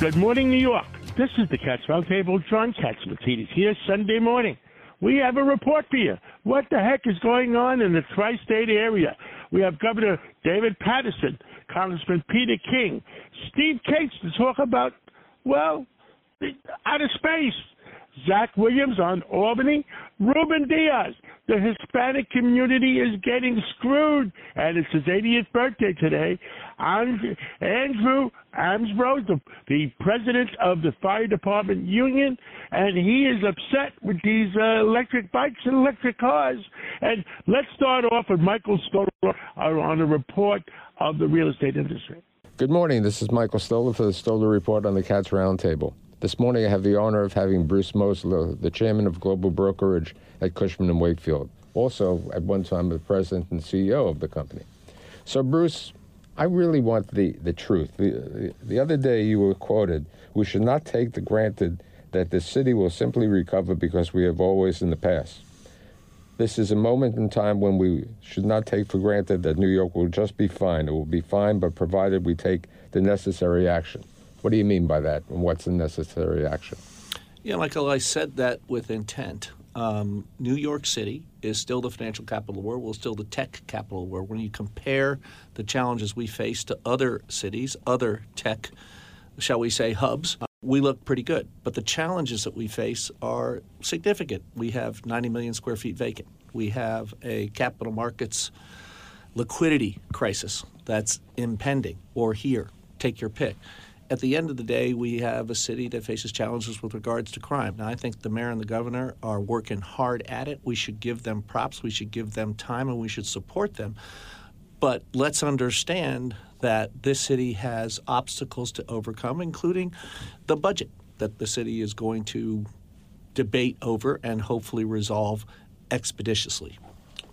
Good morning, New York. This is the Cats Roundtable. John Catsimatidis here Sunday morning. We have a report for you. What the heck is going on in the tri-state area? We have Governor David Paterson, Congressman Peter King, Steve Kates to talk about, well, outer space. Zach Williams on Albany, Ruben Diaz. The Hispanic community is getting screwed, and it's his 80th birthday today. And Andrew Ansbro, the, the president of the Fire Department Union, and he is upset with these uh, electric bikes and electric cars. And let's start off with Michael Stoler on a report of the real estate industry. Good morning. This is Michael Stoler for the Stoler Report on the Cats Roundtable. This morning, I have the honor of having Bruce Mosler, the chairman of Global Brokerage at Cushman and Wakefield, also at one time the president and CEO of the company. So, Bruce, I really want the, the truth. The, the, the other day, you were quoted We should not take for granted that the city will simply recover because we have always in the past. This is a moment in time when we should not take for granted that New York will just be fine. It will be fine, but provided we take the necessary action. What do you mean by that, and what's the necessary action? Yeah, Michael, I said that with intent. Um, New York City is still the financial capital of the world. We're still the tech capital of the world. When you compare the challenges we face to other cities, other tech, shall we say, hubs, uh, we look pretty good. But the challenges that we face are significant. We have 90 million square feet vacant. We have a capital markets liquidity crisis that's impending or here. Take your pick at the end of the day, we have a city that faces challenges with regards to crime. Now, I think the mayor and the governor are working hard at it. We should give them props, we should give them time, and we should support them. But let's understand that this city has obstacles to overcome, including the budget that the city is going to debate over and hopefully resolve expeditiously.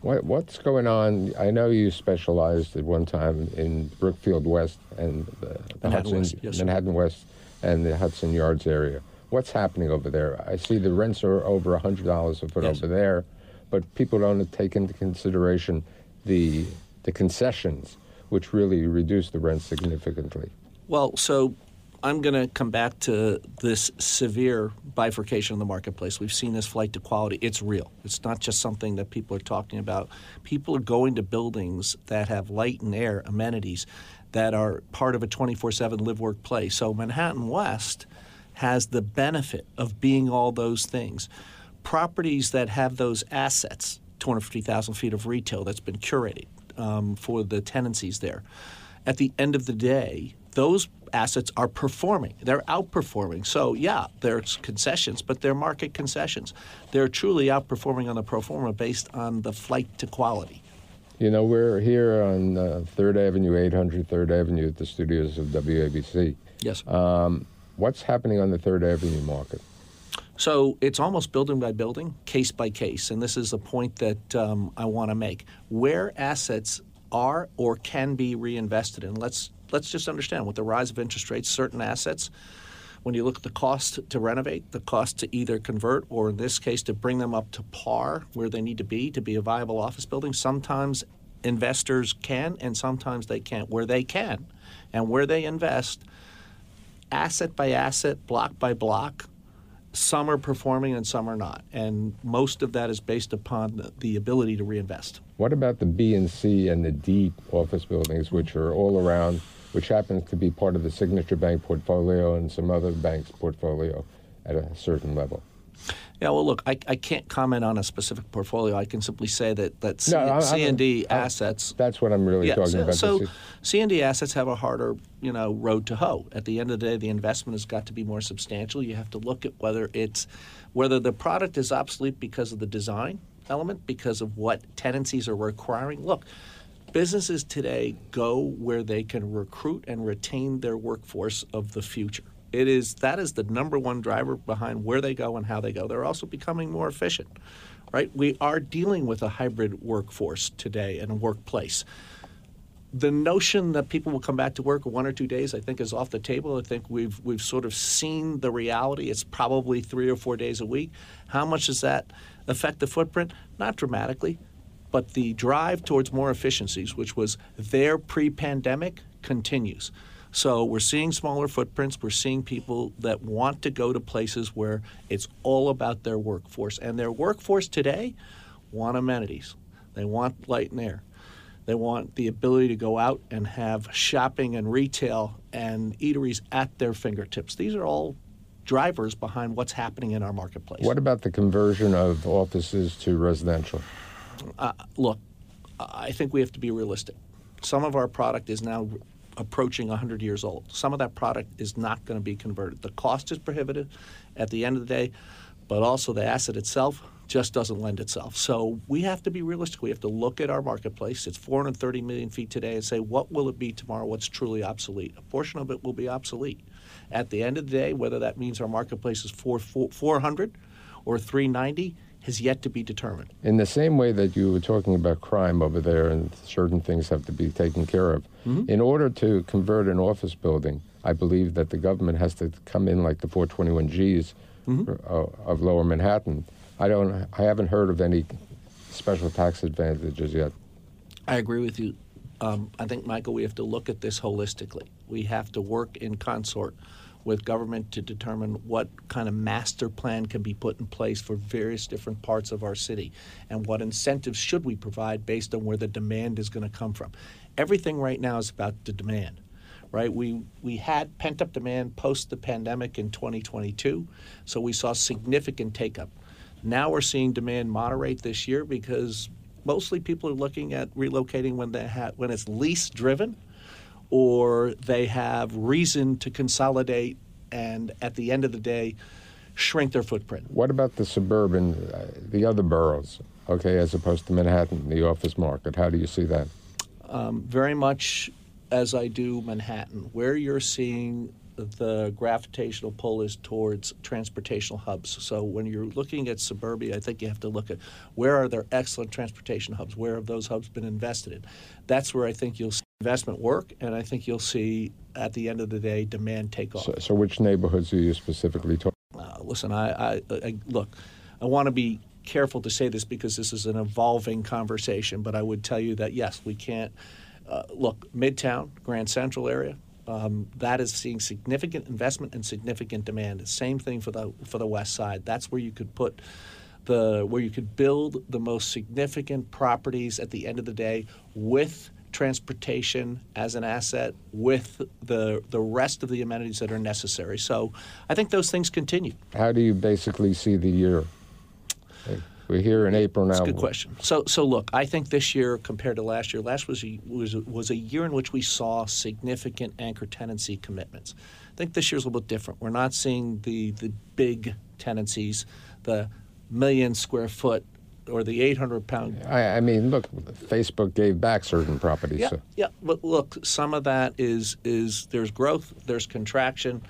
What, what's going on? I know you specialized at one time in Brookfield West and the, Hudson, West, yes, Manhattan West and the Hudson Yards area. What's happening over there? I see the rents are over $100 a foot Yes. over there, but people don't take into consideration the, the concessions, which really reduce the rent significantly. Well, so I'm going to come back to this severe bifurcation in the marketplace. We've seen this flight to quality. It's real. It's not just something that people are talking about. People are going to buildings that have light and air amenities that are part of a 24 7 live work play. So Manhattan West has the benefit of being all those things. Properties that have those assets, 250,000 feet of retail that's been curated um, for the tenancies there. At the end of the day, those assets are performing. They're outperforming. So, yeah, there's concessions, but they're market concessions. They're truly outperforming on the pro forma based on the flight to quality. You know, we're here on uh, 3rd Avenue, 800 3rd Avenue at the studios of WABC. Yes. What's happening on the 3rd Avenue market? So it's almost building by building, case by case, and this is a point that um, I want to make. Where assets are or can be reinvested in, let's let's just understand with the rise of interest rates, certain assets. When you look at the cost to renovate, the cost to either convert, or in this case, to bring them up to par where they need to be to be a viable office building, sometimes investors can and sometimes they can't. Where they can and where they invest, asset by asset, block by block, some are performing and some are not. And most of that is based upon the, ability to reinvest. What about the B and C and the D office buildings, which are all around, which happens to be part of the Signature Bank portfolio and some other banks' portfolio at a certain level? Yeah, well, look, I, I can't comment on a specific portfolio. I can simply say that, that C, No, I'm- I'm- C and D assets. That's what I'm really Yeah, talking so, about. so C and D assets have a harder, you know, road to hoe. At the end of the day, the investment has got to be more substantial. You have to look at whether it's whether the product is obsolete because of the design element because of what tenancies are requiring. Look, businesses today go where they can recruit and retain their workforce of the future. It is that is the number one driver behind where they go and how they go. They're also becoming more efficient. Right? We are dealing with a hybrid workforce today and a workplace the notion that people will come back to work one or two days, I think, is off the table. I think we've we've sort of seen the reality. It's probably three or four days a week. How much does that affect the footprint? Not dramatically, but the drive towards more efficiencies, which was there pre-pandemic, continues. So we're seeing smaller footprints. We're seeing people that want to go to places where it's all about their workforce, and their workforce today want amenities. They want light and air. They want the ability to go out and have shopping and retail and eateries at their fingertips. These are all drivers behind what's happening in our marketplace. What about the conversion of offices to residential? Uh, look, I think we have to be realistic. Some of our product is now approaching 100 years old. Some of that product is not going to be converted. The cost is prohibitive at the end of the day, but also the asset itself just doesn't lend itself. So we have to be realistic. We have to look at our marketplace. It's 430 million feet today and say, what will it be tomorrow? What's truly obsolete? A portion of it will be obsolete. At the end of the day, whether that means our marketplace is 4, 400 or 390 has yet to be determined. In the same way that you were talking about crime over there and certain things have to be taken care of, mm-hmm. in order to convert an office building, I believe that the government has to come in like the 421Gs mm-hmm. of Lower Manhattan I don't. I haven't heard of any special tax advantages yet. I agree with you. Um, I think, Michael, we have to look at this holistically. We have to work in consort with government to determine what kind of master plan can be put in place for various different parts of our city and what incentives should we provide based on where the demand is going to come from. Everything right now is about the demand right? We we had pent up demand post the pandemic in 2022, so we saw significant take up. Now we're seeing demand moderate this year because mostly people are looking at relocating when they have when it's lease driven or they have reason to consolidate and at the end of the day shrink their footprint. What about the suburban uh, the other boroughs? Okay, as opposed to Manhattan, the office market. How do you see that? Um, very much as I do Manhattan, where you're seeing the gravitational pull is towards transportational hubs. So when you're looking at suburbia, I think you have to look at where are there excellent transportation hubs? Where have those hubs been invested in? That's where I think you'll see investment work, and I think you'll see at the end of the day demand take off. So, so which neighborhoods are you specifically talking? Uh, listen, I, I, I look. I want to be careful to say this because this is an evolving conversation, but I would tell you that yes, we can't. Uh, look, Midtown, Grand Central area, um, that is seeing significant investment and significant demand. Same thing for the for the west side. That's where you could put the where you could build the most significant properties at the end of the day with transportation as an asset with the the rest of the amenities that are necessary. So I think those things continue. How do you basically see the year? We're here in April now. That's a good question. So, so look, I think this year compared to last year, last was a, was was a year in which we saw significant anchor tenancy commitments. I think this year's a little bit different. We're not seeing the the big tenancies, the million square foot or the 800 pound. I, I, mean, look, Facebook gave back certain properties. Yeah, so. yeah, but look, some of that is is there's growth, there's contraction.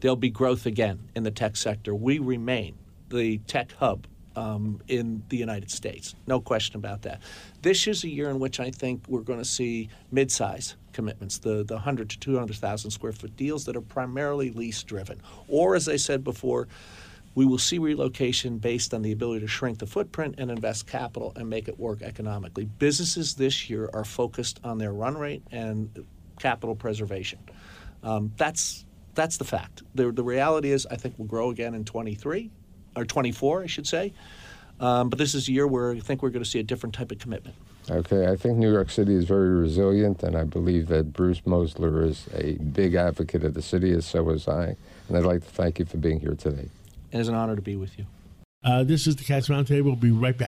There'll be growth again in the tech sector. We remain the tech hub um, in the United States. No question about that. This is a year in which I think we're going to see mid-size commitments, the, the 100 to 200,000 square foot deals that are primarily lease driven. Or, as I said before, we will see relocation based on the ability to shrink the footprint and invest capital and make it work economically. Businesses this year are focused on their run rate and capital preservation. Um, that's that's the fact. The, the reality is, I think we'll grow again in 23 or 24, I should say. Um, but this is a year where I think we're going to see a different type of commitment. Okay, I think New York City is very resilient, and I believe that Bruce Mosler is a big advocate of the city, as so is I. And I'd like to thank you for being here today. It is an honor to be with you. Uh, this is the Cats Roundtable. We'll be right back.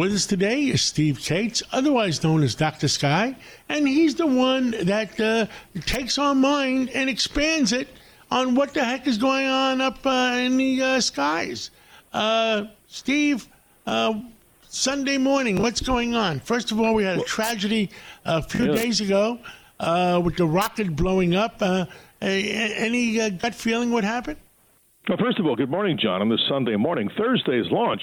With us today is Steve Kates, otherwise known as Dr. Sky, and he's the one that uh, takes our mind and expands it on what the heck is going on up uh, in the uh, skies. Uh, Steve, uh, Sunday morning, what's going on? First of all, we had a tragedy a few days ago uh, with the rocket blowing up. Uh, any uh, gut feeling what happened? Well, first of all, good morning, John. On this Sunday morning, Thursday's launch,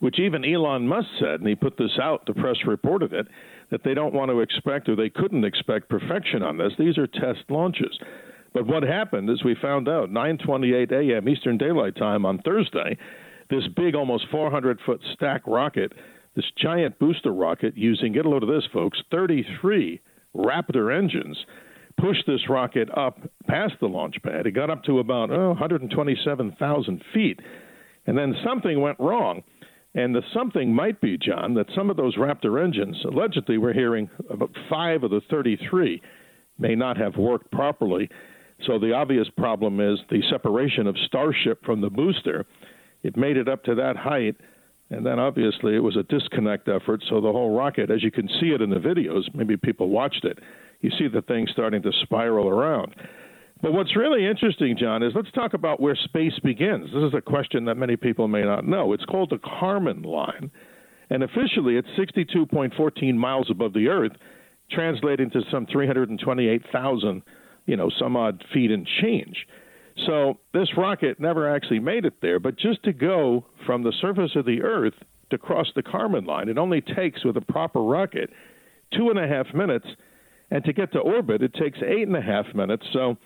which even Elon Musk said, and he put this out, the press reported it, that they don't want to expect or they couldn't expect perfection on this. These are test launches. But what happened is we found out 9:28 a.m. Eastern Daylight Time on Thursday, this big, almost 400 foot stack rocket, this giant booster rocket using get a load of this, folks, 33 Raptor engines pushed this rocket up past the launch pad. It got up to about oh, 127,000 feet. And then something went wrong. And the something might be, John, that some of those Raptor engines, allegedly, we're hearing about five of the 33 may not have worked properly. So the obvious problem is the separation of Starship from the booster. It made it up to that height, and then obviously it was a disconnect effort. So the whole rocket, as you can see it in the videos, maybe people watched it, you see the thing starting to spiral around. But what's really interesting, John, is let's talk about where space begins. This is a question that many people may not know. It's called the Kármán line, and officially it's 62.14 miles above the Earth, translating to some 328,000, you know, some odd feet and change. So this rocket never actually made it there, but just to go from the surface of the Earth to cross the Kármán line, it only takes with a proper rocket two and a half minutes, and to get to orbit, it takes eight and a half minutes. So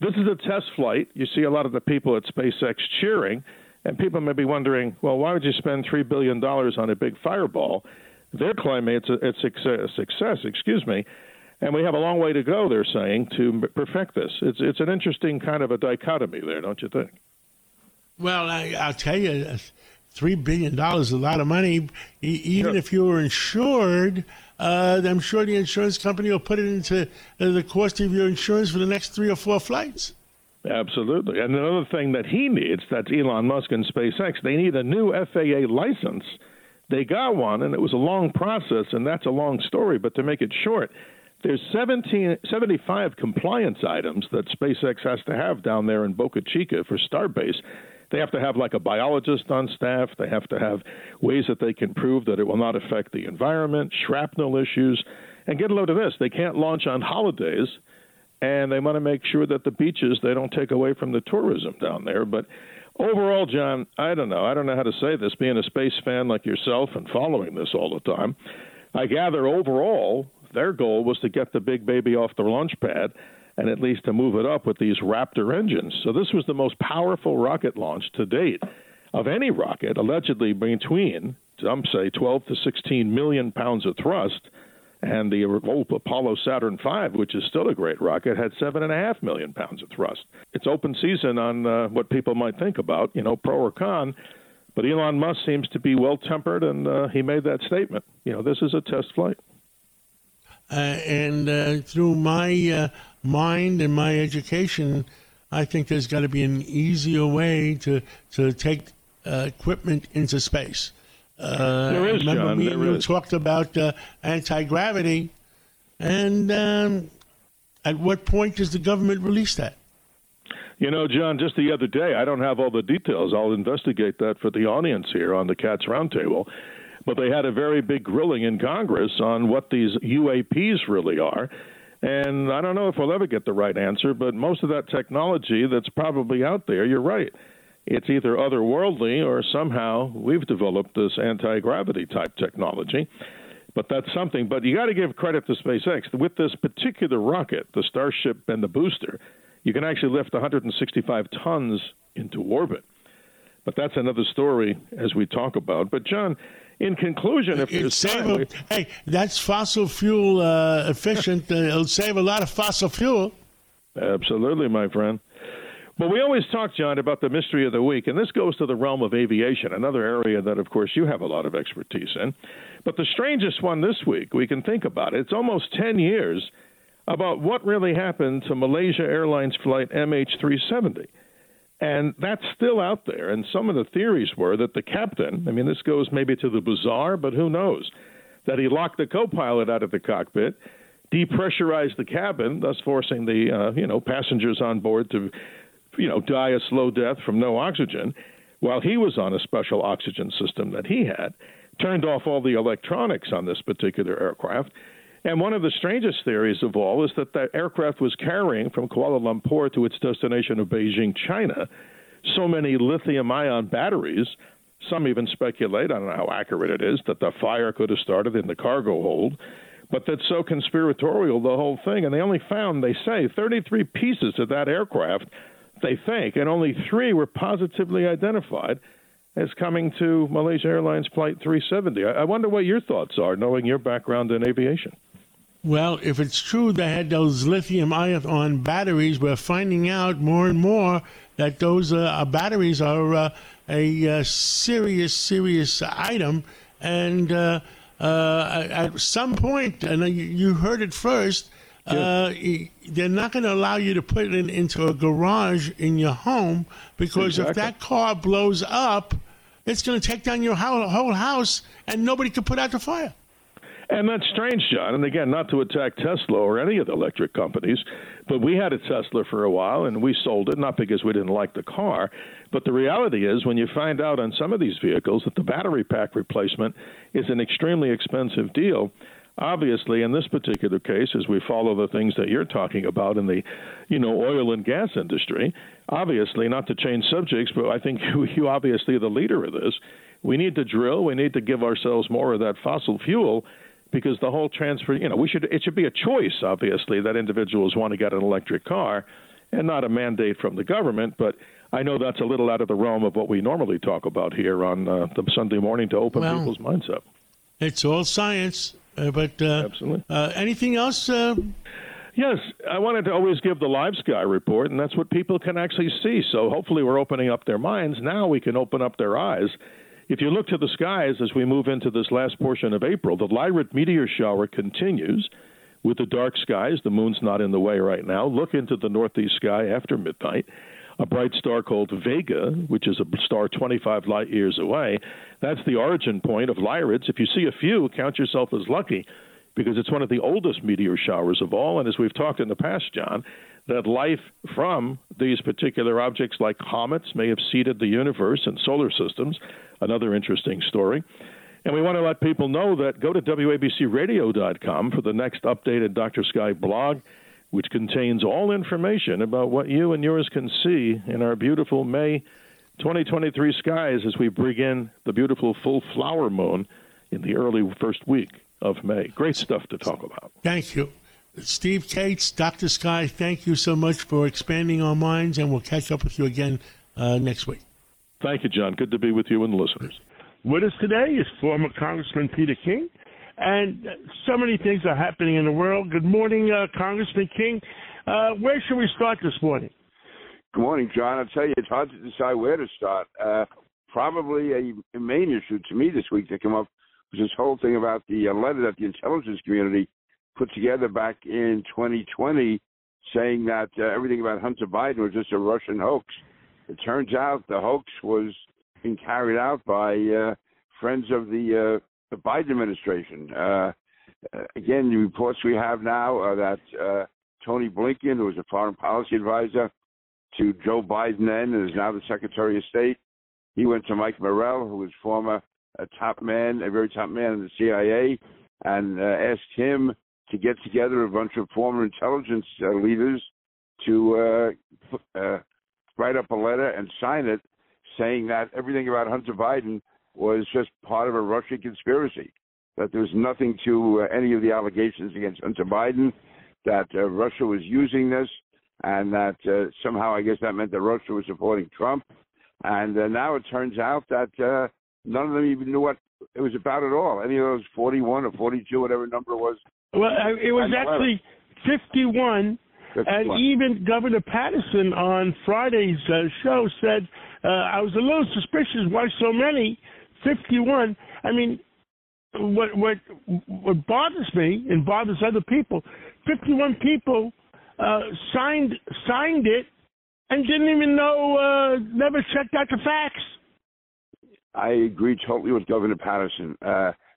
this is a test flight. You see a lot of the people at SpaceX cheering, and people may be wondering, well, why would you spend three billion dollars on a big fireball? They're claiming it's a, it's a success. Excuse me. And we have a long way to go, they're saying, to perfect this. It's it's an interesting kind of a dichotomy there, don't you think? Well, I, I'll tell you, three billion dollars is a lot of money. E- even Sure. if you were insured, uh, I'm sure the insurance company will put it into uh, the cost of your insurance for the next three or four flights. Absolutely. And another thing that he needs, that's Elon Musk and SpaceX, they need a new FAA license. They got one, and it was a long process, and that's a long story. But to make it short, there's 17, 75 compliance items that SpaceX has to have down there in Boca Chica for Starbase. They have to have like a biologist on staff. They have to have ways that they can prove that it will not affect the environment, shrapnel issues. And get a load of this they can't launch on holidays and they want to make sure that the beaches they don't take away from the tourism down there. But overall, John, I don't know. I don't know how to say this. Being a space fan like yourself and following this all the time, I gather overall their goal was to get the big baby off the launch pad and at least to move it up with these Raptor engines. So this was the most powerful rocket launch to date of any rocket, allegedly between some say 12 to 16 million pounds of thrust and the Apollo Saturn V, which is still a great rocket, had seven and a half million pounds of thrust. It's open season on uh, what people might think about, you know, pro or con. But Elon Musk seems to be well tempered, and uh, he made that statement. You know, this is a test flight. Uh, and uh, through my uh, mind and my education, I think there's got to be an easier way to to take uh, equipment into space. Uh, There is, remember John, me and there you is. talked about anti gravity, and um, at what point does the government release that? You know, John, just the other day, I don't have all the details. I'll investigate that for the audience here on the Cats Roundtable. But they had a very big grilling in Congress on what these UAPs really are. And I don't know if we'll ever get the right answer, but most of that technology that's probably out there, you're right. It's either otherworldly or somehow we've developed this anti gravity type technology. But that's something. But you got to give credit to SpaceX. With this particular rocket, the Starship and the booster, you can actually lift 165 tons into orbit. But that's another story as we talk about. But John, in conclusion, if there's save time, a, we- hey, that's fossil fuel uh, efficient. Uh, it'll save a lot of fossil fuel. Absolutely, my friend. But we always talk, John, about the mystery of the week, and this goes to the realm of aviation, another area that, of course, you have a lot of expertise in. But the strangest one this week, we can think about it. It's almost 10 years about what really happened to Malaysia Airlines flight MH370. And that's still out there. And some of the theories were that the captain, I mean, this goes maybe to the bizarre, but who knows, that he locked the co pilot out of the cockpit, depressurized the cabin, thus forcing the uh, you know passengers on board to you know die a slow death from no oxygen, while he was on a special oxygen system that he had, turned off all the electronics on this particular aircraft. And one of the strangest theories of all is that the aircraft was carrying from Kuala Lumpur to its destination of Beijing, China, so many lithium ion batteries. Some even speculate, I don't know how accurate it is, that the fire could have started in the cargo hold, but that's so conspiratorial, the whole thing. And they only found, they say, 33 pieces of that aircraft, they think, and only three were positively identified as coming to Malaysia Airlines Flight 370. I I wonder what your thoughts are, knowing your background in aviation. Well, if it's true they had those lithium ion batteries, we're finding out more and more that those uh, batteries are uh, a uh, serious, serious item. And uh, uh, at some point, and you- heard it first, uh, they're not going to allow you to put it into a garage in your home because if that car blows up, it's going to take down your whole house and nobody can put out the fire. And that's strange, John. And again, not to attack Tesla or any of the electric companies, but we had a Tesla for a while and we sold it, not because we didn't like the car, but the reality is when you find out on some of these vehicles that the battery pack replacement is an extremely expensive deal. Obviously, in this particular case, as we follow the things that you're talking about in the, you know, oil and gas industry, obviously, not to change subjects, but I think you, you obviously are the leader of this. We need to drill. We need to give ourselves more of that fossil fuel because the whole transfer, you know, we should it should be a choice, obviously, that individuals want to get an electric car, and not a mandate from the government. But I know that's a little out of the realm of what we normally talk about here on uh, the Sunday morning to open Well- people's minds up. It's all science, uh, but uh, Absolutely. Uh, anything else? Uh, Yes, I wanted to always give the live sky report, and that's what people can actually see. So hopefully, we're opening up their minds. Now we can open up their eyes. If you look to the skies as we move into this last portion of April, the Lyrid meteor shower continues with the dark skies. The moon's not in the way right now. Look into the northeast sky after midnight. A bright star called Vega, which is a star 25 light years away. That's the origin point of Lyrids. If you see a few, count yourself as lucky because it's one of the oldest meteor showers of all. And as we've talked in the past, John, that life from these particular objects like comets may have seeded the universe and solar systems. Another interesting story. And we want to let people know that go to WABCRadio.com for the next updated Dr. Sky blog, which contains all information about what you and yours can see in our beautiful May 2023 skies as we bring in the beautiful full flower moon in the early first week of May. Great stuff to talk about. thank you. Steve Kates, Dr. Sky, thank you so much for expanding our minds, and we'll catch up with you again uh, next week. Thank you, John. Good to be with you and the listeners. With us today is former Congressman Peter King, and uh, so many things are happening in the world. Good morning, uh, Congressman King. Uh, where should we start this morning? Good morning, John. I'll tell you, it's hard to decide where to start. Uh, probably a, a main issue to me this week that came up was this whole thing about the uh, letter that the intelligence community put together back in 2020 saying that uh, everything about Hunter Biden was just a Russian hoax. It turns out the hoax was being carried out by uh, friends of the, uh, the Biden administration. Uh, uh, again, the reports we have now are that Tony Blinken, who was a foreign policy advisor, to Joe Biden then, and is now the Secretary of State. He went to Mike Morell, who was former a top man, a very top man in the CIA, and uh, asked him to get together a bunch of former intelligence uh, leaders to uh, uh, write up a letter and sign it, saying that everything about Hunter Biden was just part of a Russian conspiracy. That there was nothing to uh, any of the allegations against Hunter Biden. That uh, Russia was using this and that somehow I guess that meant that Russia was supporting Trump, And now it turns out that none of them even knew what it was about at all. Any of those 41 or 42, whatever number it was. Well, uh, it was actually 51, and even Governor Paterson on Friday's uh, show said, uh, I was a little suspicious why so many, 51. I mean, what what what bothers me and bothers other people, 51 people uh, signed signed it and didn't even know, uh, never checked out the facts. I agree totally with Governor Paterson.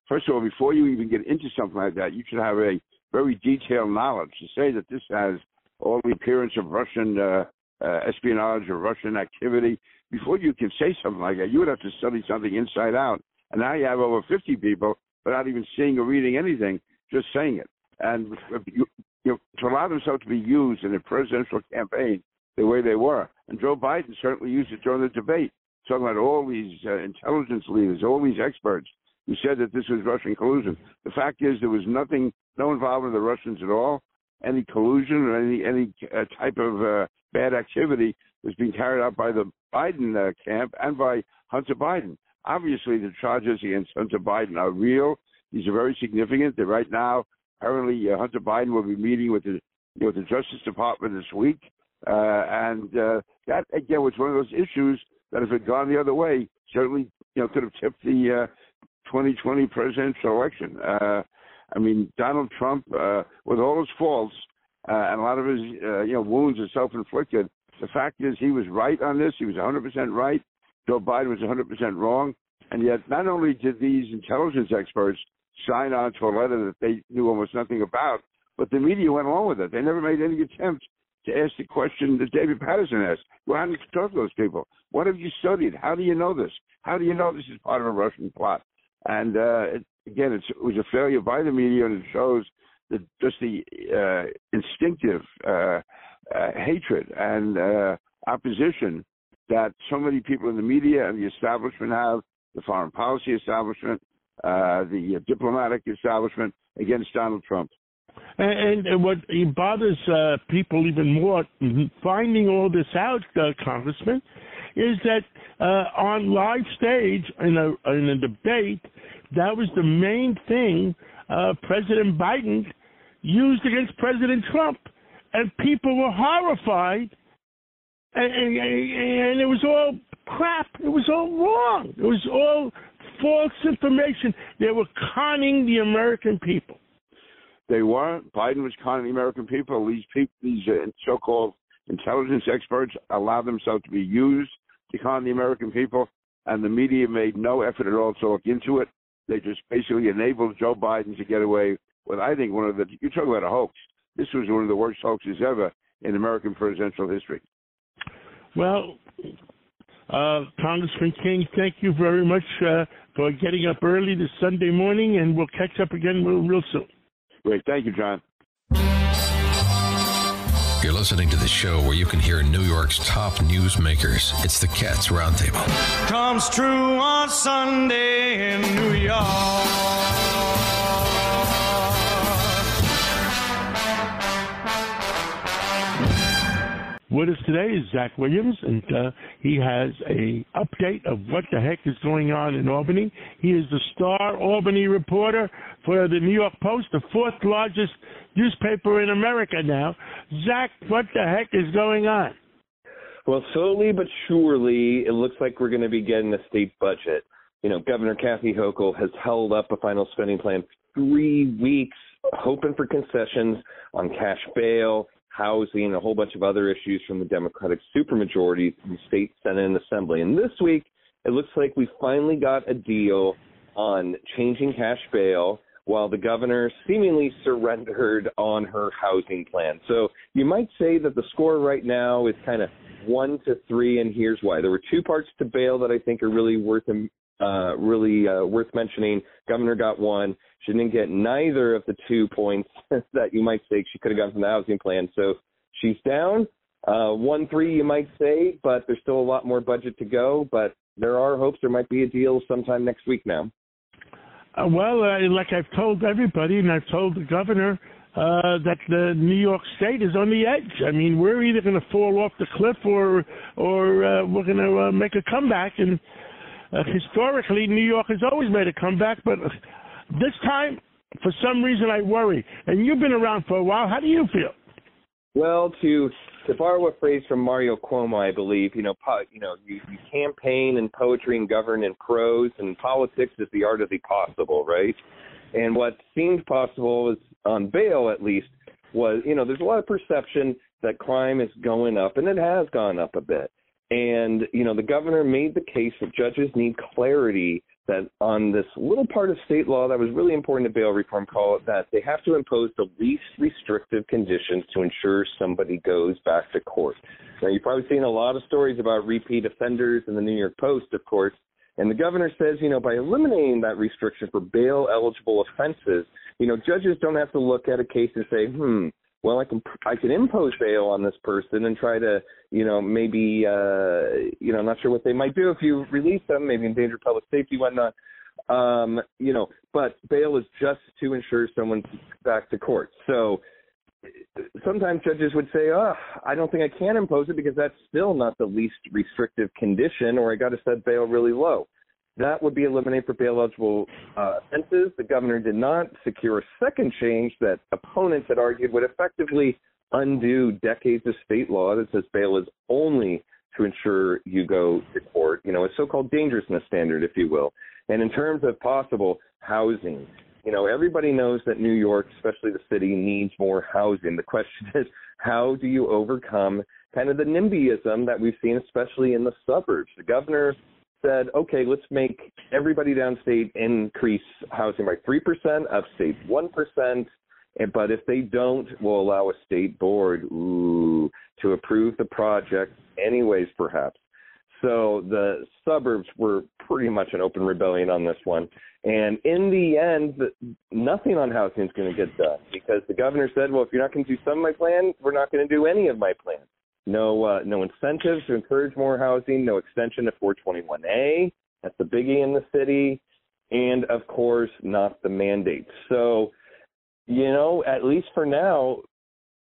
Uh, first of all, before you even get into something like that, you should have a very detailed knowledge to say that this has all the appearance of Russian uh, uh, espionage or Russian activity. Before you can say something like that, you would have to study something inside out. And now you have over 50 people without even seeing or reading anything, just saying it. And you, you know, to allow themselves to be used in a presidential campaign the way they were. And Joe Biden certainly used it during the debate, talking about all these uh, intelligence leaders, all these experts who said that this was Russian collusion. The fact is, there was nothing, no involvement of the Russians at all. Any collusion or any any uh, type of uh, bad activity was being carried out by the Biden uh, camp and by Hunter Biden. Obviously, the charges against Hunter Biden are real. These are very significant. That right now, apparently, uh, Hunter Biden will be meeting with the you know, with the Justice Department this week, uh, and uh, that again was one of those issues that, if it had gone the other way, certainly you know could have tipped the 2020 presidential election. Uh, I mean, Donald Trump, uh, with all his faults uh, and a lot of his uh, you know wounds are self-inflicted. The fact is, he was right on this. He was 100% right. Joe Biden was 100% wrong. And yet, not only did these intelligence experts sign on to a letter that they knew almost nothing about, but the media went along with it. They never made any attempt to ask the question that David Paterson asked. Well, how did you talk to those people? What have you studied? How do you know this? How do you know this is part of a Russian plot? And uh, it, again, it was a failure by the media, and it shows that just the uh, instinctive uh, uh, hatred and uh, opposition that so many people in the media and the establishment have, the foreign policy establishment, uh, the diplomatic establishment against Donald Trump. And, and what bothers uh, people even more, finding all this out, uh, Congressman, is that uh, on live stage in a in a debate, that was the main thing uh, President Biden used against President Trump, and people were horrified, and, and, and it was all crap. It was all wrong. It was all false information. They were conning the American people. They were. Biden was conning the American people. These people, these uh, so-called intelligence experts, allowed themselves to be used con the American people, and the media made no effort at all to look into it. They just basically enabled Joe Biden to get away with, I think, one of the. You talk about a hoax. This was one of the worst hoaxes ever in American presidential history. Well, uh, Congressman King, thank you very much uh, for getting up early this Sunday morning, and we'll catch up again real, real soon. Great. Thank you, John. You're listening to the show where you can hear New York's top newsmakers. It's the Cats Roundtable. comes true on Sunday in New York. With us today is Zach Williams, and uh, he has a update of what the heck is going on in Albany. He is the star Albany reporter for the New York Post, the fourth largest newspaper in America now. Zach, what the heck is going on? Well, slowly but surely, it looks like we're going to be getting a state budget. You know, Governor Kathy Hochul has held up a final spending plan three weeks, hoping for concessions on cash bail, housing, and a whole bunch of other issues from the Democratic supermajorities in the state Senate and Assembly. And this week, it looks like we finally got a deal on changing cash bail while the governor seemingly surrendered on her housing plan. So you might say that the score right now is kind of one to three, and here's why. There were two parts to bail that I think are really worth uh, really uh, worth mentioning. Governor got one. She didn't get neither of the two points that you might say she could have gotten from the housing plan. So she's down. Uh, one three, you might say, but there's still a lot more budget to go. But there are hopes there might be a deal sometime next week now. Uh, well, uh, like I've told everybody, and I've told the governor, uh, that the New York State is on the edge. I mean, we're either going to fall off the cliff or or uh, we're going to uh, make a comeback. And uh, historically, New York has always made a comeback, but this time, for some reason, I worry. And you've been around for a while. How do you feel? Well, to to borrow a phrase from Mario Cuomo, I believe, you know, po- you know, you, you campaign and poetry and govern in prose, and politics is the art of the possible, right? And what seemed possible was on bail, at least, was you know, there's a lot of perception that crime is going up, and it has gone up a bit. And you know, the governor made the case that judges need clarity that on this little part of state law that was really important to bail reform, call that they have to impose the least restrictive conditions to ensure somebody goes back to court. Now, you've probably seen a lot of stories about repeat offenders in the New York Post, of course. And the governor says, you know, by eliminating that restriction for bail eligible offenses, you know, judges don't have to look at a case and say, hmm, well, I can I can impose bail on this person and try to, you know, maybe, uh, you know, I'm not sure what they might do if you release them, maybe endanger public safety, whatnot. Um, you know, but bail is just to ensure someone's back to court. So sometimes judges would say, oh, I don't think I can impose it because that's still not the least restrictive condition, or I got to set bail really low. That would be eliminated for bail eligible uh, offenses. The governor did not secure a second change that opponents had argued would effectively undo decades of state law that says bail is only to ensure you go to court, you know, a so-called dangerousness standard, if you will. And in terms of possible housing, you know, everybody knows that New York, especially the city, needs more housing. The question is, how do you overcome kind of the NIMBYism that we've seen, especially in the suburbs? The governor said, okay, let's make everybody downstate increase housing by 3%, upstate 1%, but if they don't, we'll allow a state board ooh, to approve the project anyways, perhaps. So the suburbs were pretty much an open rebellion on this one. And in the end, nothing on housing is going to get done because the governor said, well, if you're not going to do some of my plan, we're not going to do any of my plans no uh, no incentives to encourage more housing, no extension of 421A. That's the biggie in the city, and of course, not the mandates. So, you know, at least for now,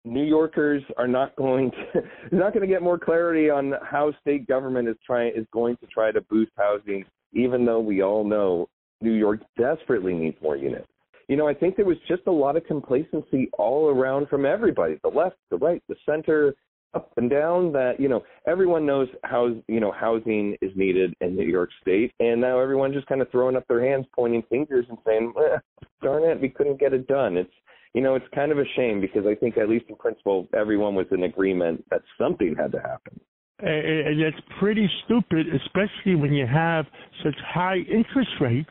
New Yorkers are not going to not going to get more clarity on how state government is trying is going to try to boost housing, even though we all know New York desperately needs more units. You know, I think there was just a lot of complacency all around from everybody, the left, the right, the center, up and down that you know everyone knows how you know housing is needed in New York State, and now everyone's just kind of throwing up their hands, pointing fingers, and saying, eh, "Darn it, we couldn't get it done." It's you know it's kind of a shame because I think at least in principle everyone was in agreement that something had to happen. And it's pretty stupid, especially when you have such high interest rates.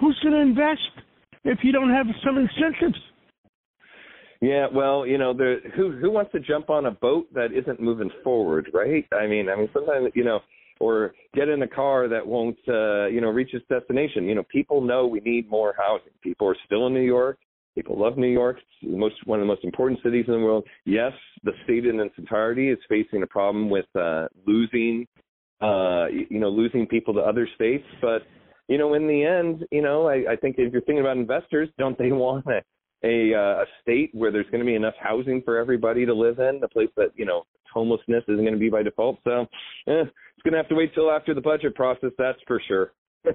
Who's going to invest if you don't have some incentives? Yeah, well, you know, the who who wants to jump on a boat that isn't moving forward, right? I mean, I mean, sometimes you know, or get in a car that won't, uh, you know, reach its destination. You know, people know we need more housing. People are still in New York. People love New York. It's most one of the most important cities in the world. Yes, the state in its entirety is facing a problem with uh, losing, uh, you know, losing people to other states. But you know, in the end, you know, I, I think if you're thinking about investors, don't they want to a uh, a state where there's going to be enough housing for everybody to live in, a place that you know homelessness isn't going to be by default. So eh, it's going to have to wait till after the budget process, that's for sure.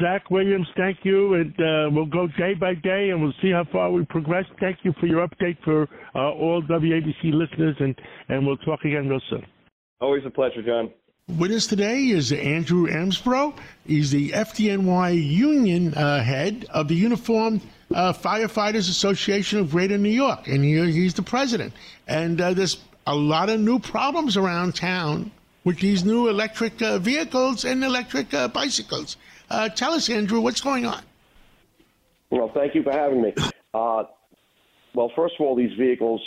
Zach Williams, thank you, and uh, we'll go day by day, and we'll see how far we progress. Thank you for your update for uh, all WABC listeners, and and we'll talk again real soon. Always a pleasure, John. With us today is Andrew Ansbro. He's the FDNY union uh, head of the Uniformed uh, Firefighters Association of Greater New York, and he, he's the president. And uh, there's a lot of new problems around town with these new electric uh, vehicles and electric uh, bicycles. Uh, tell us, Andrew, what's going on? Well, thank you for having me. Uh, well, first of all, these vehicles,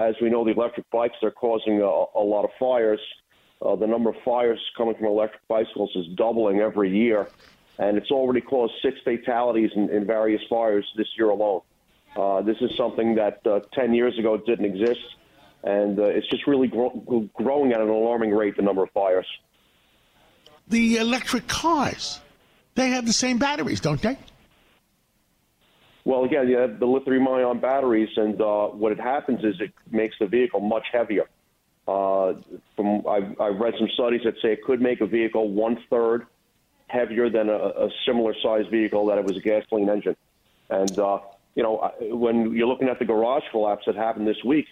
as we know, the electric bikes are causing a, a lot of fires. The number of fires coming from electric bicycles is doubling every year, and it's already caused six fatalities in, in various fires this year alone. Uh, this is something that uh, 10 years ago didn't exist, and uh, it's just really gro- growing at an alarming rate, the number of fires. The electric cars, they have the same batteries, don't they? Well, again, you have the lithium-ion batteries, and uh, what it happens is it makes the vehicle much heavier. Uh, from I've, I've read some studies that say it could make a vehicle one third heavier than a, a similar sized vehicle that it was a gasoline engine. And uh, you know, when you're looking at the garage collapse that happened this week,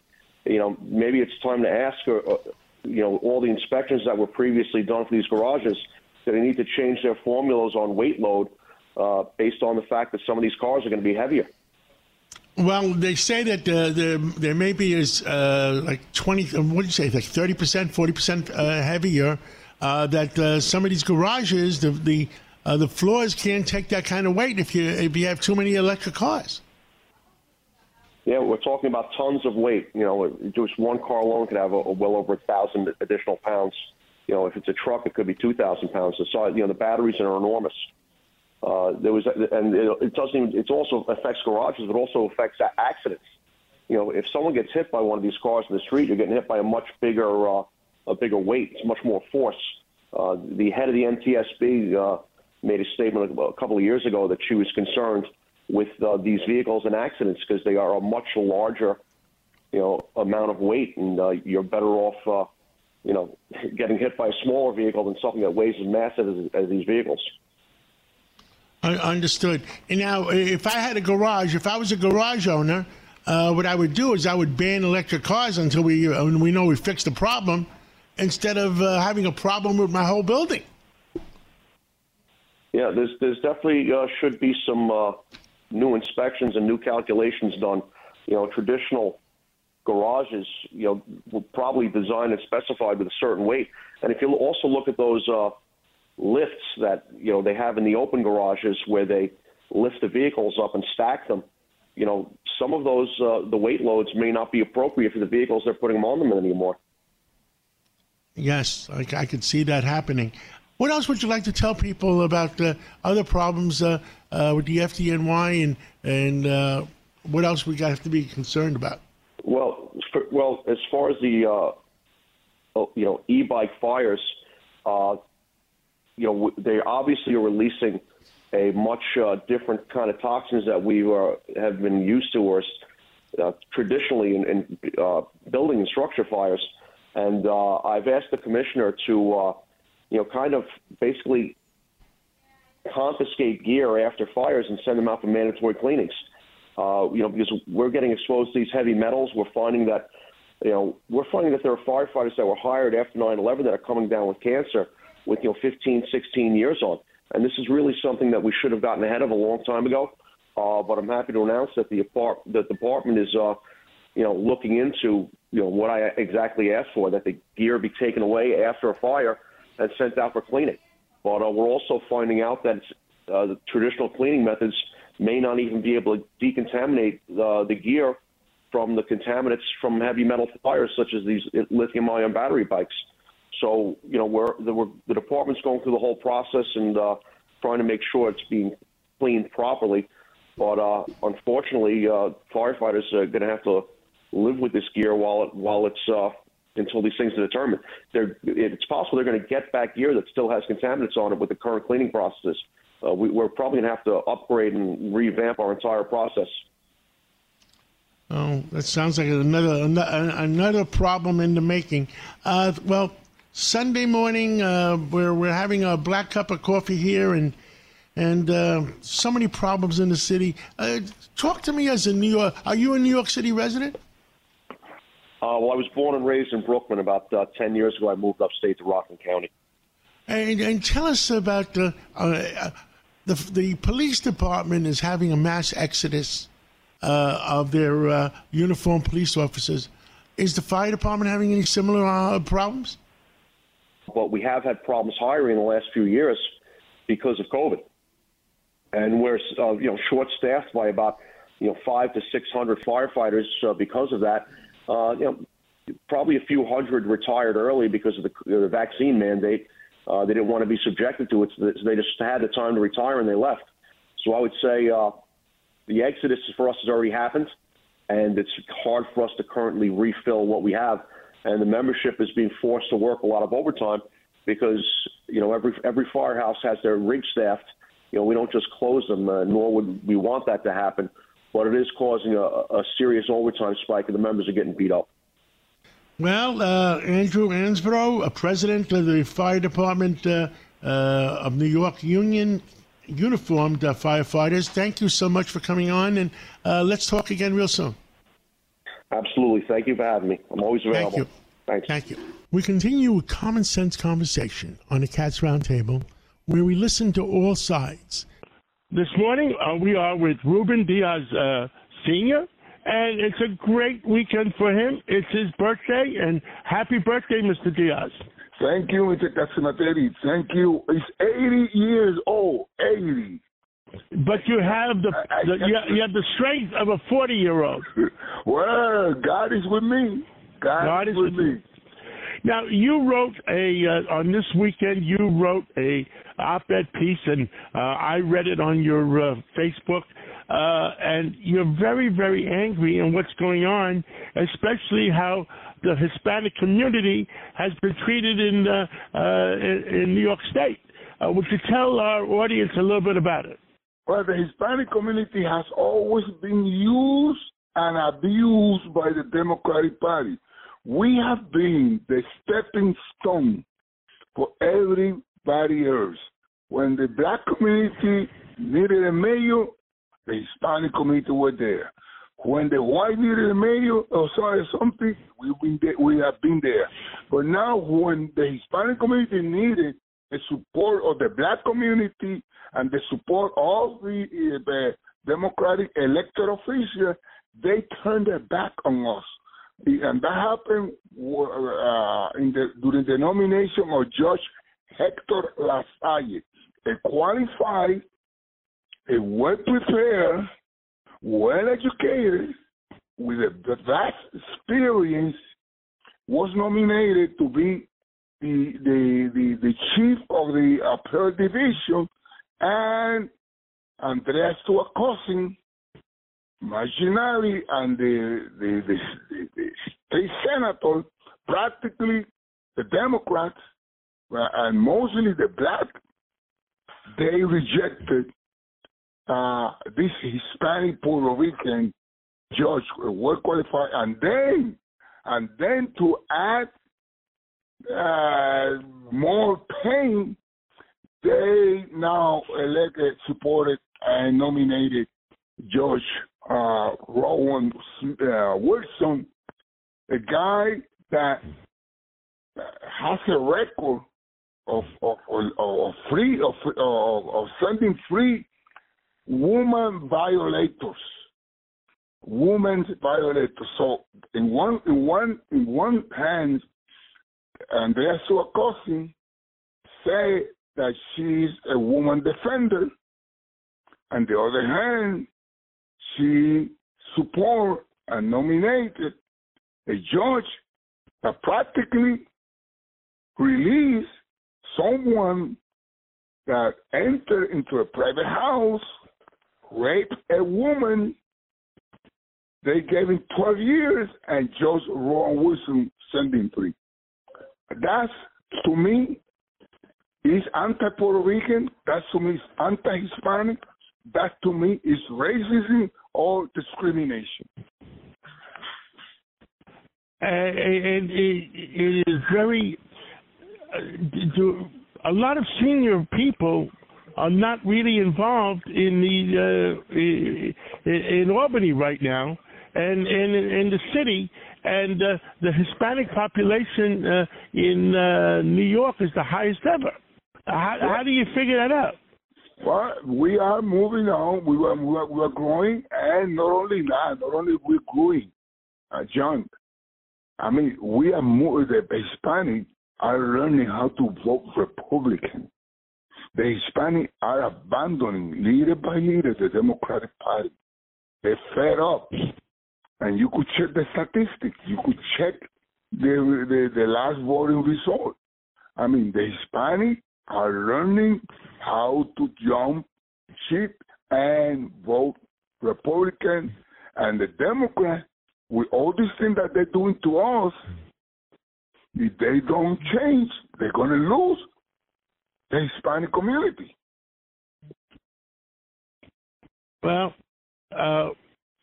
you know, maybe it's time to ask, uh, uh, you know, all the inspections that were previously done for these garages, that they need to change their formulas on weight load uh, based on the fact that some of these cars are going to be heavier. Well, they say that uh, there there may be is uh, like twenty. uh, What do you say? Like thirty percent, forty percent uh, heavier. Uh, that uh, some of these garages, the the uh, the floors can't take that kind of weight if you if you have too many electric cars. Yeah, we're talking about tons of weight. You know, just one car alone could have a, a well over a thousand additional pounds. You know, if it's a truck, it could be two thousand pounds. The size, you know, the batteries are enormous. Uh, there was, and it, it doesn't even. It also affects garages, but also affects accidents. You know, if someone gets hit by one of these cars in the street, you're getting hit by a much bigger, uh, a bigger weight. It's much more force. Uh, the head of the NTSB uh, made a statement a couple of years ago that she was concerned with uh, these vehicles and accidents because they are a much larger, you know, amount of weight, and uh, you're better off, uh, you know, getting hit by a smaller vehicle than something that weighs as massive as, as these vehicles. I understood. And now, if I had a garage, if I was a garage owner, uh, what I would do is I would ban electric cars until we uh, we know we fixed the problem, instead of uh, having a problem with my whole building. Yeah, there's there's definitely uh, should be some uh, new inspections and new calculations done. You know, traditional garages, you know, were probably designed and specified with a certain weight. And if you also look at those uh, lifts that you know they have in the open garages where they lift the vehicles up and stack them, you know, some of those uh, the weight loads may not be appropriate for the vehicles they're putting them on them anymore. Yes, I, I could see that happening. What else would you like to tell people about uh, other problems uh, uh, with the FDNY and and uh, what else we got to be concerned about? Well, for, well, as far as the uh, oh, you know e-bike fires, uh, you know they obviously are releasing a much different kind of toxins that we uh, have been used to, or traditionally in, in building and structure fires. And uh, I've asked the commissioner to, uh, you know, kind of basically confiscate gear after fires and send them out for mandatory cleanings. Uh, you know, because we're getting exposed to these heavy metals. We're finding that, you know, we're finding that there are firefighters that were hired after 9/11 that are coming down with cancer with, you know, 15, 16 years on. And this is really something that we should have gotten ahead of a long time ago. Uh, but I'm happy to announce that the, apart- the department is, uh, you know, looking into, you know, what I exactly asked for, that the gear be taken away after a fire and sent out for cleaning. But uh, we're also finding out that uh, the traditional cleaning methods may not even be able to decontaminate uh, the gear from the contaminants from heavy metal fires, such as these lithium-ion battery bikes. So, you know, we're, the, we're, the department's going through the whole process and uh, trying to make sure it's being cleaned properly. But uh, unfortunately, uh, firefighters are going to have to live with this gear while it, while it's uh, until these things are determined. They're, it's possible they're going to get back gear that still has contaminants on it with the current cleaning processes. Uh, we, we're probably going to have to upgrade and revamp our entire process. Oh, that sounds like another another, problem in the making. Uh, well, Sunday morning, uh, we're we're having a black cup of coffee here, and and uh, so many problems in the city. Uh, talk to me as a New York. Are you a New York City resident? Uh, well, I was born and raised in Brooklyn. About uh, 10 years ago, I moved upstate to Rockland County. And, and tell us about the, uh, the the police department is having a mass exodus uh, of their uh, uniformed police officers. Is the fire department having any similar uh, problems? But we have had problems hiring in the last few years because of COVID. And we're uh, you know short-staffed by about you know five to six hundred firefighters uh, because of that. Uh, you know, probably a few hundred retired early because of the, the vaccine mandate. Uh, they didn't want to be subjected to it, so they just had the time to retire and they left. So I would say uh, the exodus for us has already happened, and it's hard for us to currently refill what we have. And the membership is being forced to work a lot of overtime because you know every every firehouse has their rig staffed. You know we don't just close them, uh, nor would we want that to happen. But it is causing a, a serious overtime spike, and the members are getting beat up. Well, uh, Andrew Ansbro, president of the fire department uh, uh, of New York Union, uniformed uh, firefighters. Thank you so much for coming on, and uh, let's talk again real soon. Absolutely. Thank you for having me. I'm always available. Thank you. Thanks. Thank you. We continue a common sense conversation on the Cats Roundtable, where we listen to all sides. This morning uh, we are with Ruben Diaz uh, Senior, and it's a great weekend for him. It's his birthday, and happy birthday, Mr. Diaz. Thank you, Mr. Casanateri. Thank you. He's 80 years old. 80. But you have the, the you, have, you have the strength of a 40 year old. Well, God is with me. God, God is with with me. Now you wrote a uh, on this weekend. You wrote a op-ed piece, and uh, I read it on your uh, Facebook. Uh, and you're very, very angry in what's going on, especially how the Hispanic community has been treated in uh, in, in New York State. Uh, would you tell our audience a little bit about it? Well, the Hispanic community has always been used and abused by the Democratic Party. We have been the stepping stone for everybody else. When the black community needed a mayor, the Hispanic community were there. When the white needed a mayor or sorry something, we've been there, we have been there. But now when the Hispanic community needed the support of the black community and the support of the, uh, the Democratic elected officials, they turned their back on us. And that happened uh, in the, during the nomination of Judge Hector LaSalle, a qualified, a well prepared, well educated, with a vast experience, was nominated to be the the the, the chief of the appellate division, and Andrea Stewart Cousin, Marginali, and the the, the the the state senator, practically the Democrats, uh, and mostly the black, they rejected uh, this Hispanic Puerto Rican judge, well qualified, and then and then to add uh, more pain, they now elected, supported, and nominated George uh, Rowan uh, Wilson, a guy that has a record of of, of, free of, of of sending free woman violators, women violators. So in one in one in one hand, Andrea Suacosi say that she's a woman defender, and the other hand, she support and nominated a judge that practically released someone that entered into a private house, raped a woman. They gave him 12 years, and Judge Ron Wilson sent him free. That's to me is anti-Puerto Rican. That to me is anti-Hispanic. That to me is racism or discrimination. Uh, and it, it is very. Do, a lot of senior people are not really involved in the uh, in, in Albany right now, and and in the city, and uh, the Hispanic population uh, in uh, New York is the highest ever. How, how do you figure that out? Well, we are moving on. We are, we are, we are growing, and not only that, not only we're growing, uh, John. I mean, we are more the Hispanic are learning how to vote Republican. The Hispanic are abandoning leader by leader the Democratic Party. They're fed up, and you could check the statistics. You could check the the, the last voting result. I mean, the Hispanic are learning how to jump ship and vote Republican, and the Democrats, with all these things that they're doing to us, if they don't change, they're going to lose the Hispanic community. Well, uh,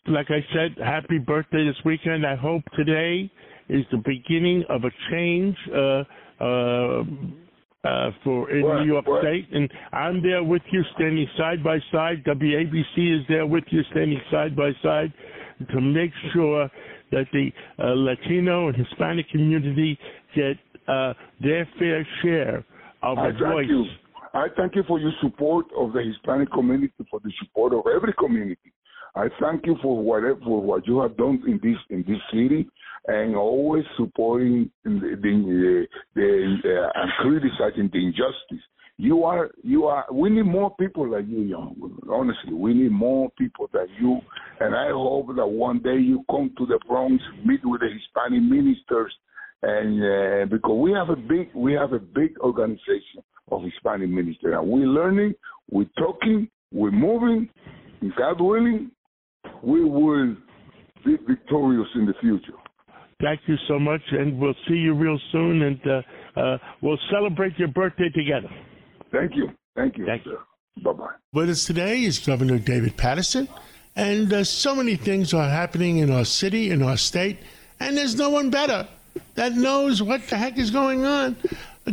like I said, happy birthday this weekend. I hope today is the beginning of a change uh, uh, uh, for in Right, New York right. State, and I'm there with you, standing side by side. WABC is there with you, standing side by side, to make sure that the uh, Latino and Hispanic community get uh, their fair share of I thank voice. you. I thank you for your support of the Hispanic community, for the support of every community. I thank you for whatever for what you have done in this in this city, and always supporting the the, the uh, and criticizing the injustice. You are you are. We need more people like you, young. Honestly, we need more people like you. And I hope that one day you come to the Bronx, meet with the Hispanic ministers, and uh, because we have a big we have a big organization of Hispanic ministers, and we're learning, we're talking, we're moving. God willing, we will be victorious in the future. Thank you so much, and we'll see you real soon, and uh, uh, we'll celebrate your birthday together. Thank you. Thank you. Thank you. Bye bye. With us today is Governor David Paterson, and uh, so many things are happening in our city, in our state, and there's no one better that knows what the heck is going on.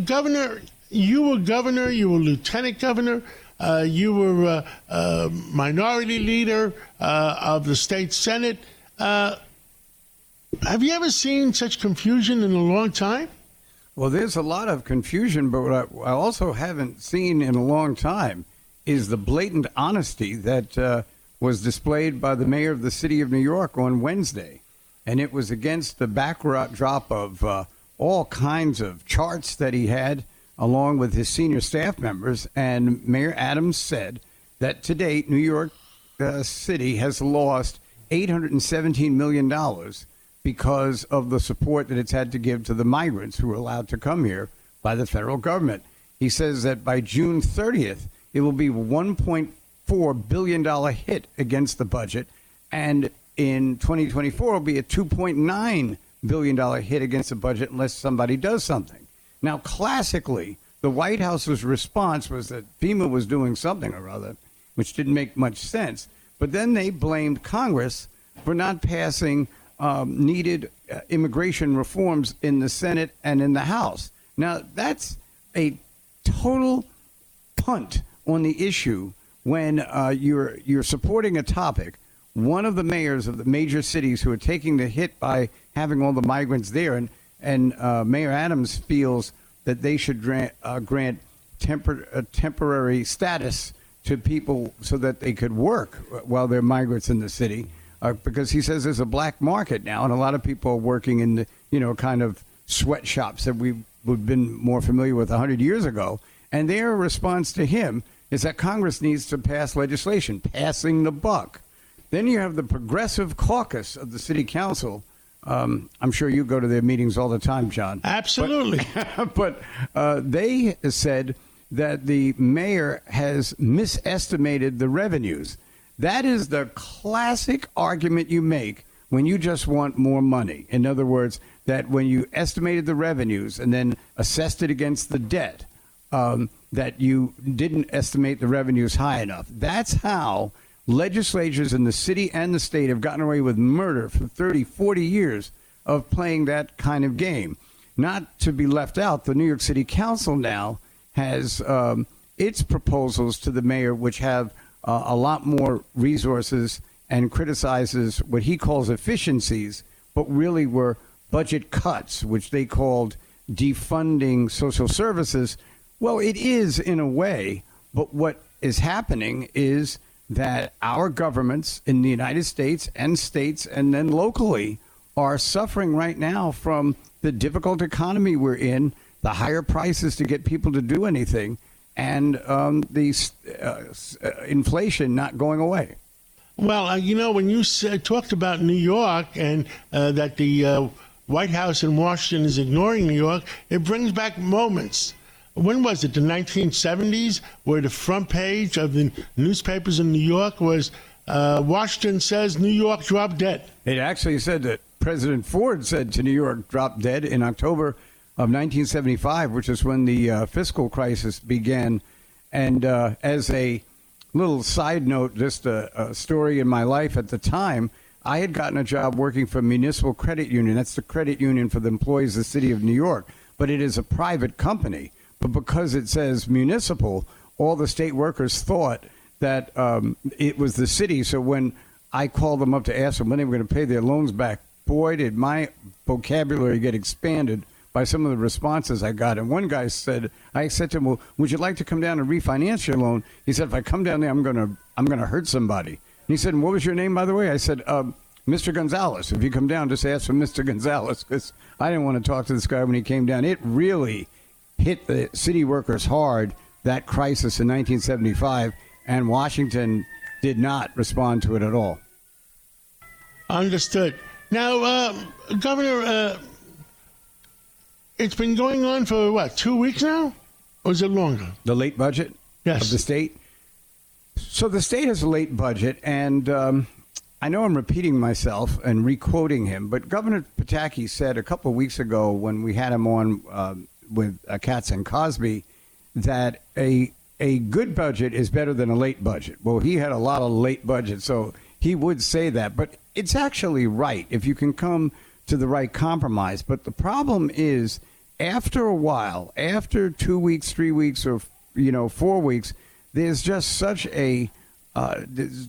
Governor, you were governor, you were lieutenant governor, uh, you were uh, uh, minority leader uh, of the state senate. Uh, have you ever seen such confusion in a long time? Well, there's a lot of confusion, but what I, also haven't seen in a long time is the blatant honesty that uh, was displayed by the mayor of the city of New York on Wednesday. And it was against the backdrop of uh, all kinds of charts that he had, along with his senior staff members. And Mayor Adams said that to date, New York uh, City has lost $817 million because of the support that it's had to give to the migrants who are allowed to come here by the federal government. He says that by June 30th, it will be $1.4 billion hit against the budget, and in 2024, it will be a $2.9 billion hit against the budget unless somebody does something. Now, classically, the White House's response was that FEMA was doing something or other, which didn't make much sense. But then they blamed Congress for not passing um, needed uh, immigration reforms in the Senate and in the House. Now, that's a total punt on the issue when uh, you're you're supporting a topic. One of the mayors of the major cities who are taking the hit by having all the migrants there, and and uh, Mayor Adams feels that they should grant, uh, grant tempor- uh, temporary status to people so that they could work while they're migrants in the city. Uh, because he says there's a black market now, and a lot of people are working in the you know kind of sweatshops that we would have been more familiar with 100 years ago. And their response to him is that Congress needs to pass legislation, passing the buck. Then you have the Progressive Caucus of the City Council. Um, I'm sure you go to their meetings all the time, John. Absolutely. But, but uh, they said that the mayor has misestimated the revenues. That is the classic argument you make when you just want more money. In other words, that when you estimated the revenues and then assessed it against the debt, um, that you didn't estimate the revenues high enough. That's how legislatures in the city and the state have gotten away with murder for 30, 40 years of playing that kind of game. Not to be left out, the New York City Council now has um, its proposals to the mayor, which have uh, a lot more resources and criticizes what he calls efficiencies, but really were budget cuts, which they called defunding social services. Well, it is in a way, but what is happening is that our governments in the United States and states and then locally are suffering right now from the difficult economy we're in, the higher prices to get people to do anything, and um, the uh, uh, inflation not going away. Well, uh, you know, when you said, talked about New York and uh, that the uh, White House in Washington is ignoring New York, it brings back moments. When was it? The 1970s, where the front page of the newspapers in New York was uh, Washington says New York dropped dead. It actually said that President Ford said to New York, drop dead in October of 1975, which is when the uh, fiscal crisis began. And uh, as a little side note, just a, a story in my life at the time, I had gotten a job working for Municipal Credit Union. That's the credit union for the employees of the city of New York, but it is a private company. But because it says municipal, all the state workers thought that um, it was the city. So when I called them up to ask them when they were going to pay their loans back, boy, did my vocabulary get expanded by some of the responses I got. And one guy said, I said to him, "Well, would you like to come down and refinance your loan?" He said, "If I come down there, I'm gonna I'm gonna hurt somebody." And he said, "What was your name, by the way?" I said, um, "Mr. Gonzalez. If you come down, just ask for Mr. Gonzalez because I didn't want to talk to this guy when he came down. It really hit the city workers hard that crisis in 1975, and Washington did not respond to it at all." Understood. Now, uh, Governor, uh, it's been going on for what, two weeks now? Or is it longer? The late budget Yes. of the state. So the state has a late budget, and um, I know I'm repeating myself and requoting him, but Governor Pataki said a couple of weeks ago when we had him on um with uh, Cats and Cosby that a a good budget is better than a late budget. Well, he had a lot of late budget, so he would say that, but it's actually right if you can come to the right compromise. But the problem is, after a while, after two weeks, three weeks, or you know, four weeks, there's just such a uh,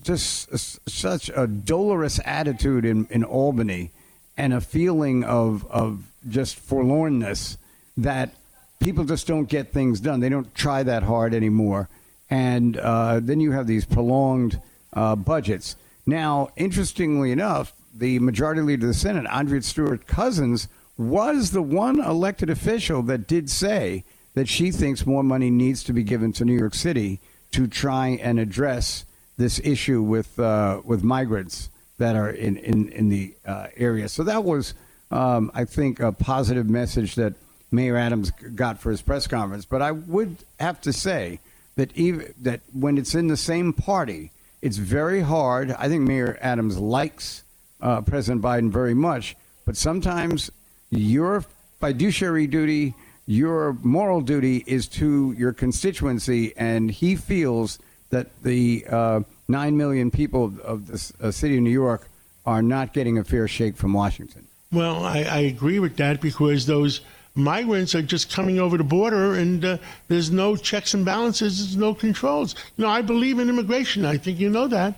just such a dolorous attitude in, in Albany and a feeling of of just forlornness that people just don't get things done. They don't try that hard anymore, and uh, then you have these prolonged uh, budgets. Now, interestingly enough, the majority leader of the Senate, Andrea Stewart Cousins, was the one elected official that did say that she thinks more money needs to be given to New York City to try and address this issue with uh, with migrants that are in in, in the uh, area. So that was, um, I think, a positive message that Mayor Adams got for his press conference. But I would have to say that even that when it's in the same party, it's very hard. I think Mayor Adams likes uh, President Biden very much, but sometimes your fiduciary duty, your moral duty is to your constituency, and he feels that the uh, nine million people of the uh, city of New York are not getting a fair shake from Washington. Well, I, I agree with that because those migrants are just coming over the border and uh, there's no checks and balances, there's no controls. You know, I believe in immigration. I think you know that.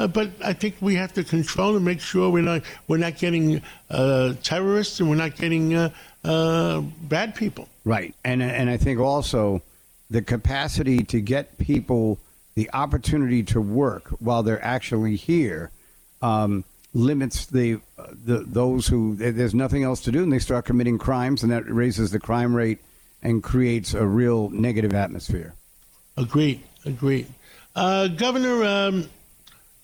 Uh, but I think we have to control and make sure we're not we're not getting uh, terrorists and we're not getting uh, uh, bad people. Right, and and I think also the capacity to get people the opportunity to work while they're actually here um, limits the, uh, the those who there's nothing else to do and they start committing crimes and that raises the crime rate and creates a real negative atmosphere. Agreed. Agreed. Uh, Governor, um,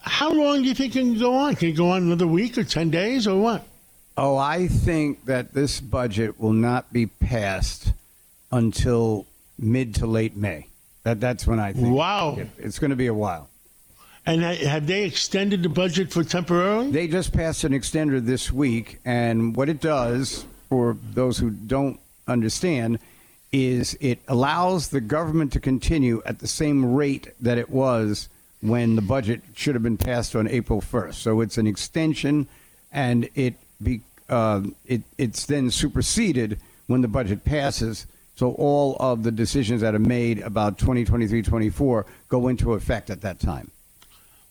how long do you think it can go on? Can it go on another week or 10 days or what? Oh, I think that this budget will not be passed until mid to late May. That that's when I think. Wow. it's going to be a while. And have they extended the budget for temporarily? They just passed an extender this week, and what it does, for those who don't understand, is it allows the government to continue at the same rate that it was when the budget should have been passed on April 1st. So it's an extension, and it be um it it's then superseded when the budget passes. So all of the decisions that are made about 2023-24 go into effect at that time.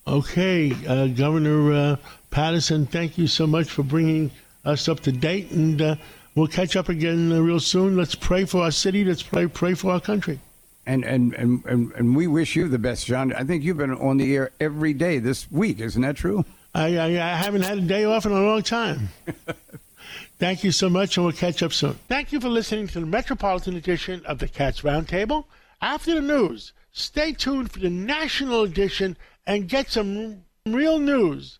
Okay, uh, Governor uh, Paterson, thank you so much for bringing us up to date, and uh, we'll catch up again uh, real soon. Let's pray for our city. Let's pray pray for our country. And, and, and, and, and we wish you the best, John. I think you've been on the air every day this week. Isn't that true? I, I, I haven't had a day off in a long time. Thank you so much, and we'll catch up soon. Thank you for listening to the Metropolitan edition of the Cats Roundtable. After the news, stay tuned for the national edition and get some real news